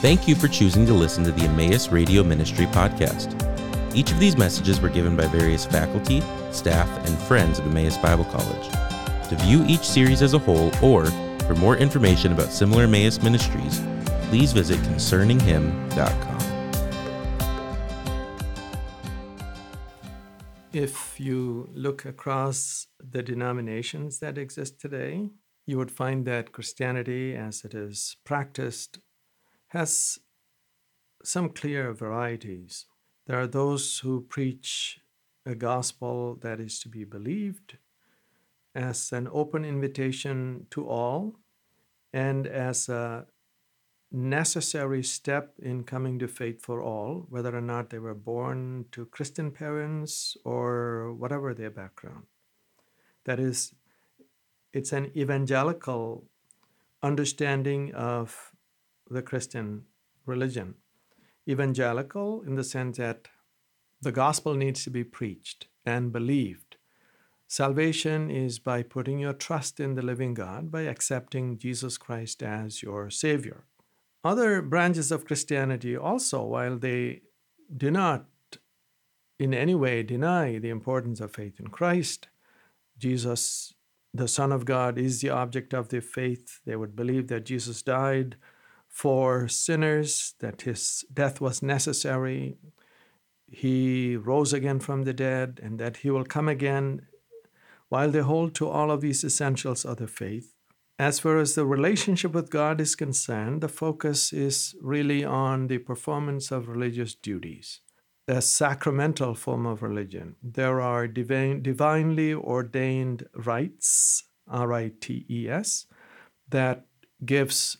Thank you for choosing to listen to the Emmaus Radio Ministry podcast. Each of these messages were given by various faculty, staff, and friends of Emmaus Bible College. To view each series as a whole or for more information about similar Emmaus ministries, please visit concerninghim.com. If you look across the denominations that exist today, you would find that Christianity, as it is practiced, has some clear varieties. There are those who preach a gospel that is to be believed as an open invitation to all and as a necessary step in coming to faith for all, whether or not they were born to Christian parents or whatever their background. That is, it's an evangelical understanding of the Christian religion. Evangelical in the sense that the gospel needs to be preached and believed. Salvation is by putting your trust in the living God, by accepting Jesus Christ as your Savior. Other branches of Christianity also, while they do not in any way deny the importance of faith in Christ, Jesus, the Son of God, is the object of their faith. They would believe that Jesus died for sinners, that his death was necessary, he rose again from the dead, and that he will come again. While they hold to all of these essentials of the faith, as far as the relationship with God is concerned, the focus is really on the performance of religious duties, a sacramental form of religion. There are divine, divinely ordained rites, R I T E S, that gives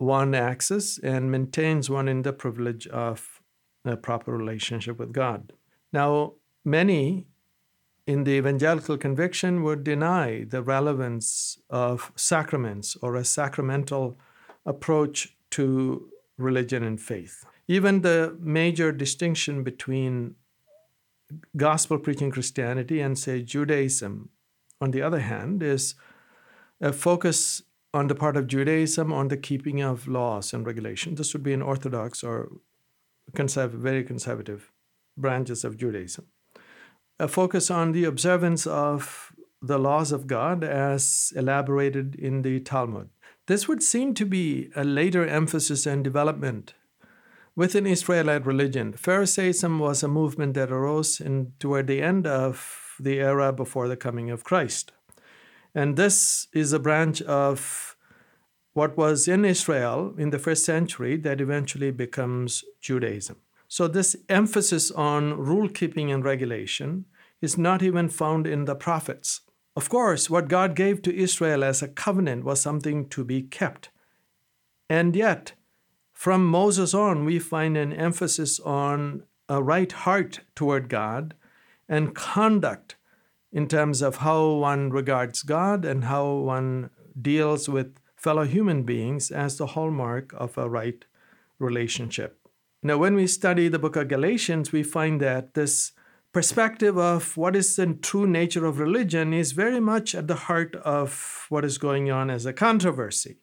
one access and maintains one in the privilege of a proper relationship with God. Now, many in the evangelical conviction would deny the relevance of sacraments or a sacramental approach to religion and faith. Even the major distinction between gospel preaching Christianity and, say, Judaism, on the other hand, is a focus on the part of Judaism on the keeping of laws and regulations. This would be an Orthodox or conservative, very conservative branches of Judaism a focus on the observance of the laws of God as elaborated in the Talmud. This would seem to be a later emphasis and development within Israelite religion. Pharisaism was a movement that arose in, toward the end of the era before the coming of Christ. And this is a branch of what was in Israel in the first century that eventually becomes Judaism. So, this emphasis on rule keeping and regulation is not even found in the prophets. Of course, what God gave to Israel as a covenant was something to be kept. And yet, from Moses on, we find an emphasis on a right heart toward God and conduct in terms of how one regards God and how one deals with fellow human beings as the hallmark of a right relationship. Now, when we study the book of Galatians, we find that this perspective of what is the true nature of religion is very much at the heart of what is going on as a controversy.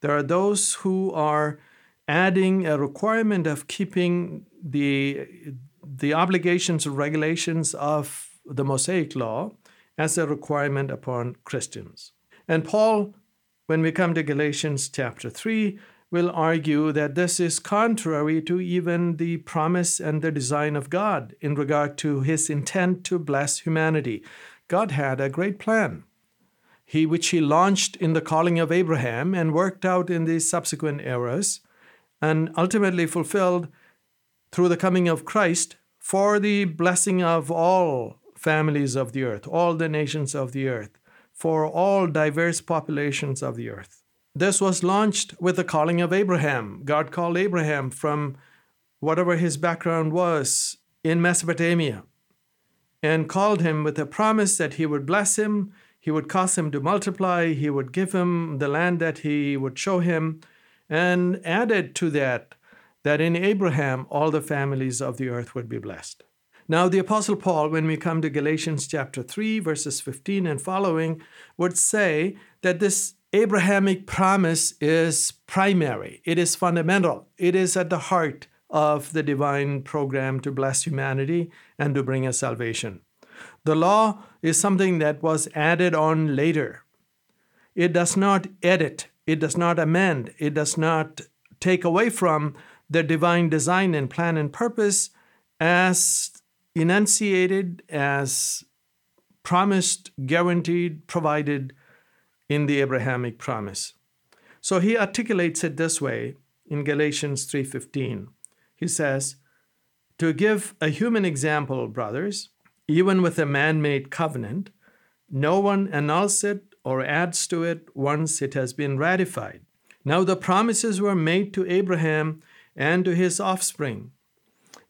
There are those who are adding a requirement of keeping the, the obligations or regulations of the Mosaic law as a requirement upon Christians. And Paul, when we come to Galatians chapter 3, will argue that this is contrary to even the promise and the design of God in regard to his intent to bless humanity. God had a great plan, he which he launched in the calling of Abraham and worked out in the subsequent eras, and ultimately fulfilled through the coming of Christ for the blessing of all families of the earth, all the nations of the earth, for all diverse populations of the earth. This was launched with the calling of Abraham. God called Abraham from whatever his background was in Mesopotamia and called him with a promise that he would bless him, he would cause him to multiply, he would give him the land that he would show him, and added to that that in Abraham all the families of the earth would be blessed. Now, the Apostle Paul, when we come to Galatians chapter 3, verses 15 and following, would say that this Abrahamic promise is primary, it is fundamental, it is at the heart of the divine program to bless humanity and to bring us salvation. The law is something that was added on later. It does not edit, it does not amend, it does not take away from the divine design and plan and purpose as enunciated, as promised, guaranteed, provided in the Abrahamic promise. So he articulates it this way in Galatians 3:15. He says, "To give a human example, brothers, even with a man-made covenant, no one annuls it or adds to it once it has been ratified. Now the promises were made to Abraham and to his offspring.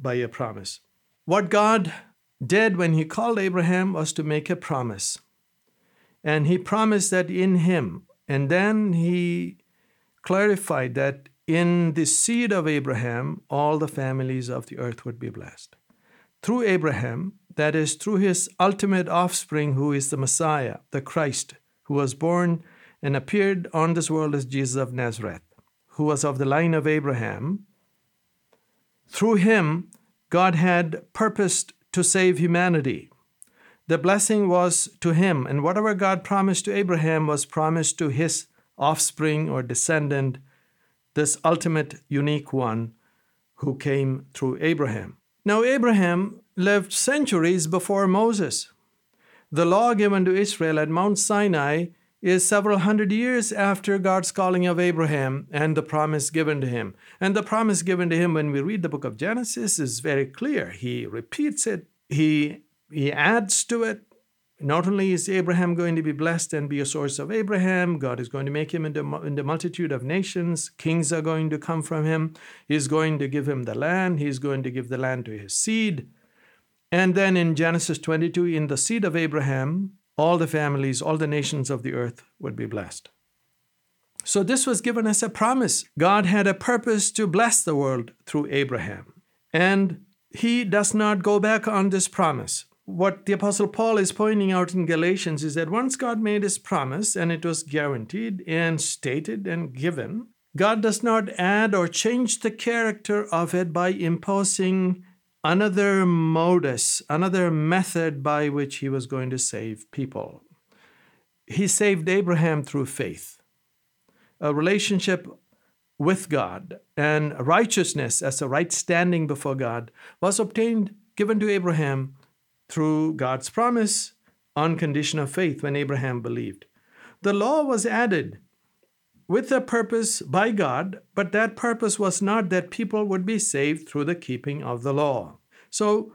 by a promise. What God did when He called Abraham was to make a promise and he promised that in him. And then he clarified that in the seed of Abraham, all the families of the earth would be blessed. Through Abraham, that is, through his ultimate offspring, who is the Messiah, the Christ, who was born and appeared on this world as Jesus of Nazareth, who was of the line of Abraham. Through him, God had purposed to save humanity. The blessing was to him, and whatever God promised to Abraham was promised to his offspring or descendant, this ultimate unique one who came through Abraham. Now, Abraham lived centuries before Moses. The law given to Israel at Mount Sinai is several hundred years after God's calling of Abraham and the promise given to him. And the promise given to him when we read the book of Genesis is very clear. He repeats it, he he adds to it. Not only is Abraham going to be blessed and be a source of Abraham, God is going to make him into, in the multitude of nations. Kings are going to come from him. He's going to give him the land. He's going to give the land to his seed. And then in Genesis 22, in the seed of Abraham, all the families, all the nations of the earth would be blessed. So this was given as a promise. God had a purpose to bless the world through Abraham. And he does not go back on this promise what the Apostle Paul is pointing out in Galatians is that once God made his promise and it was guaranteed and stated and given, God does not add or change the character of it by imposing another modus, another method by which he was going to save people. He saved Abraham through faith, a relationship with God, and righteousness as a right standing before God was obtained, given to Abraham through God's promise on condition of faith when Abraham believed. The law was added with a purpose by God, but that purpose was not that people would be saved through the keeping of the law. So,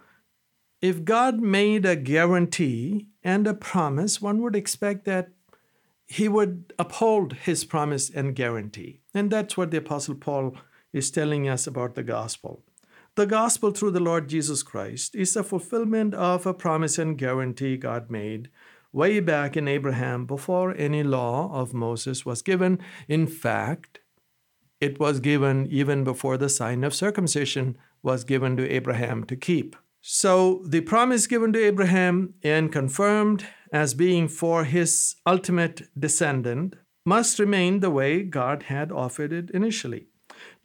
if God made a guarantee and a promise, one would expect that he would uphold his promise and guarantee. And that's what the Apostle Paul is telling us about the gospel. The gospel through the Lord Jesus Christ is a fulfillment of a promise and guarantee God made way back in Abraham before any law of Moses was given. In fact, it was given even before the sign of circumcision was given to Abraham to keep. So the promise given to Abraham and confirmed as being for his ultimate descendant must remain the way God had offered it initially.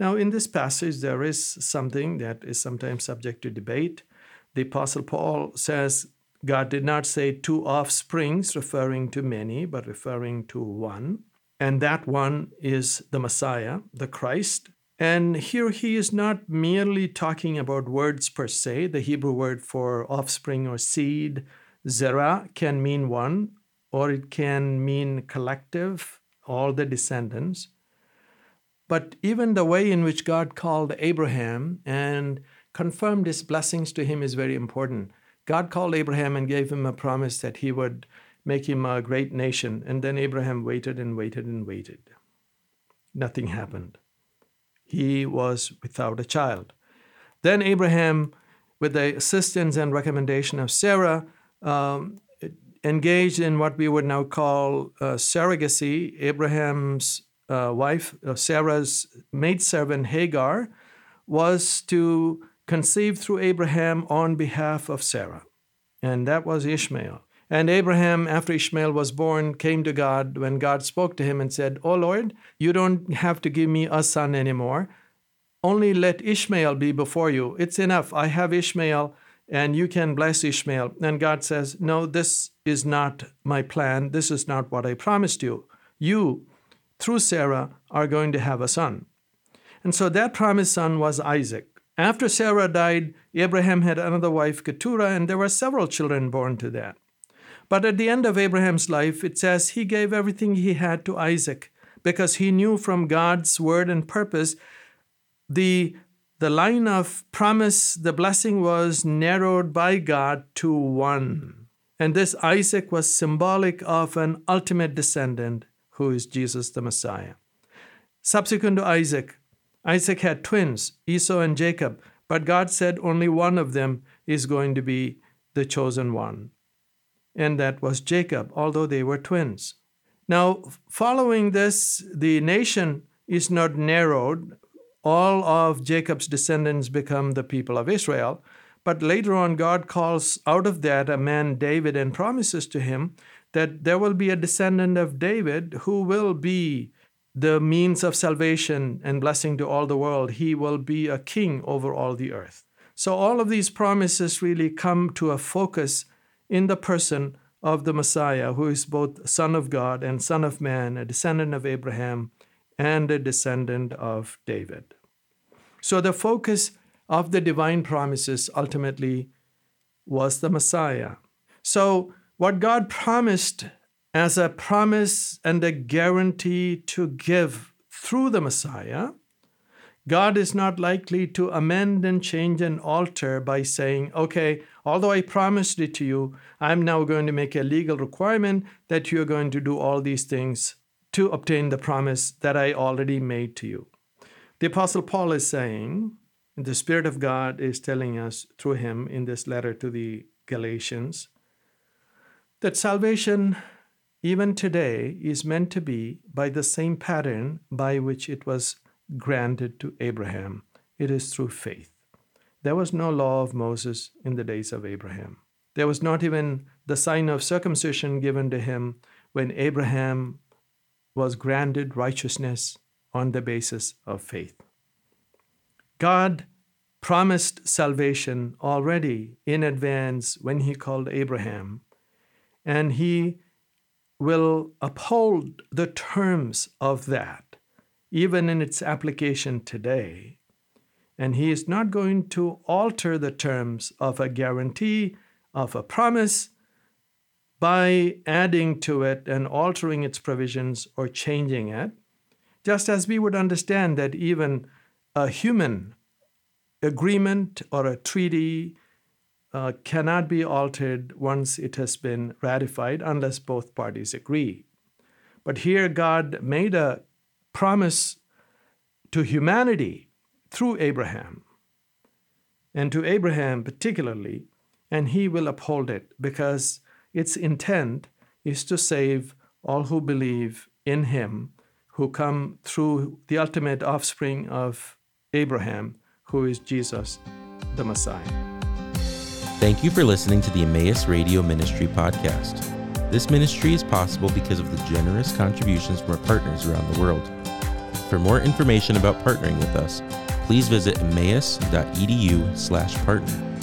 Now, in this passage, there is something that is sometimes subject to debate. The Apostle Paul says God did not say two offsprings, referring to many, but referring to one. And that one is the Messiah, the Christ. And here he is not merely talking about words per se. The Hebrew word for offspring or seed, zerah, can mean one, or it can mean collective, all the descendants. But even the way in which God called Abraham and confirmed his blessings to him is very important. God called Abraham and gave him a promise that he would make him a great nation. And then Abraham waited and waited and waited. Nothing happened. He was without a child. Then Abraham, with the assistance and recommendation of Sarah, um, engaged in what we would now call uh, surrogacy. Abraham's uh, wife, uh, Sarah's maidservant Hagar, was to conceive through Abraham on behalf of Sarah, and that was Ishmael. And Abraham, after Ishmael was born, came to God when God spoke to him and said, Oh Lord, you don't have to give me a son anymore. Only let Ishmael be before you. It's enough. I have Ishmael and you can bless Ishmael. And God says, No, this is not my plan. This is not what I promised you. You, through Sarah, are going to have a son. And so that promised son was Isaac. After Sarah died, Abraham had another wife, Keturah, and there were several children born to that. But at the end of Abraham's life, it says he gave everything he had to Isaac because he knew from God's word and purpose the, the line of promise, the blessing was narrowed by God to one. And this Isaac was symbolic of an ultimate descendant who is Jesus the Messiah. Subsequent to Isaac, Isaac had twins, Esau and Jacob, but God said only one of them is going to be the chosen one and that was Jacob, although they were twins. Now, following this, the nation is not narrowed. All of Jacob's descendants become the people of Israel. But later on, God calls out of that a man, David, and promises to him that there will be a descendant of David who will be the means of salvation and blessing to all the world. He will be a king over all the earth. So, all of these promises really come to a focus in the person of the Messiah, who is both Son of God and Son of Man, a descendant of Abraham and a descendant of David. So the focus of the divine promises ultimately was the Messiah. So, what God promised as a promise and a guarantee to give through the Messiah God is not likely to amend and change and alter by saying, okay, although I promised it to you, I'm now going to make a legal requirement that you're going to do all these things to obtain the promise that I already made to you. The Apostle Paul is saying, and the Spirit of God is telling us through him in this letter to the Galatians, that salvation, even today, is meant to be by the same pattern by which it was granted to Abraham. It is through faith. There was no law of Moses in the days of Abraham. There was not even the sign of circumcision given to him when Abraham was granted righteousness on the basis of faith. God promised salvation already in advance when he called Abraham, and he will uphold the terms of that even in its application today. And he is not going to alter the terms of a guarantee, of a promise, by adding to it and altering its provisions or changing it, just as we would understand that even a human agreement or a treaty uh, cannot be altered once it has been ratified unless both parties agree. But here, God made a promise to humanity through Abraham, and to Abraham particularly, and he will uphold it because its intent is to save all who believe in him, who come through the ultimate offspring of Abraham, who is Jesus, the Messiah. Thank you for listening to the Emmaus Radio Ministry podcast. This ministry is possible because of the generous contributions from our partners around the world. For more information about partnering with us, please visit emmaus.edu/partner.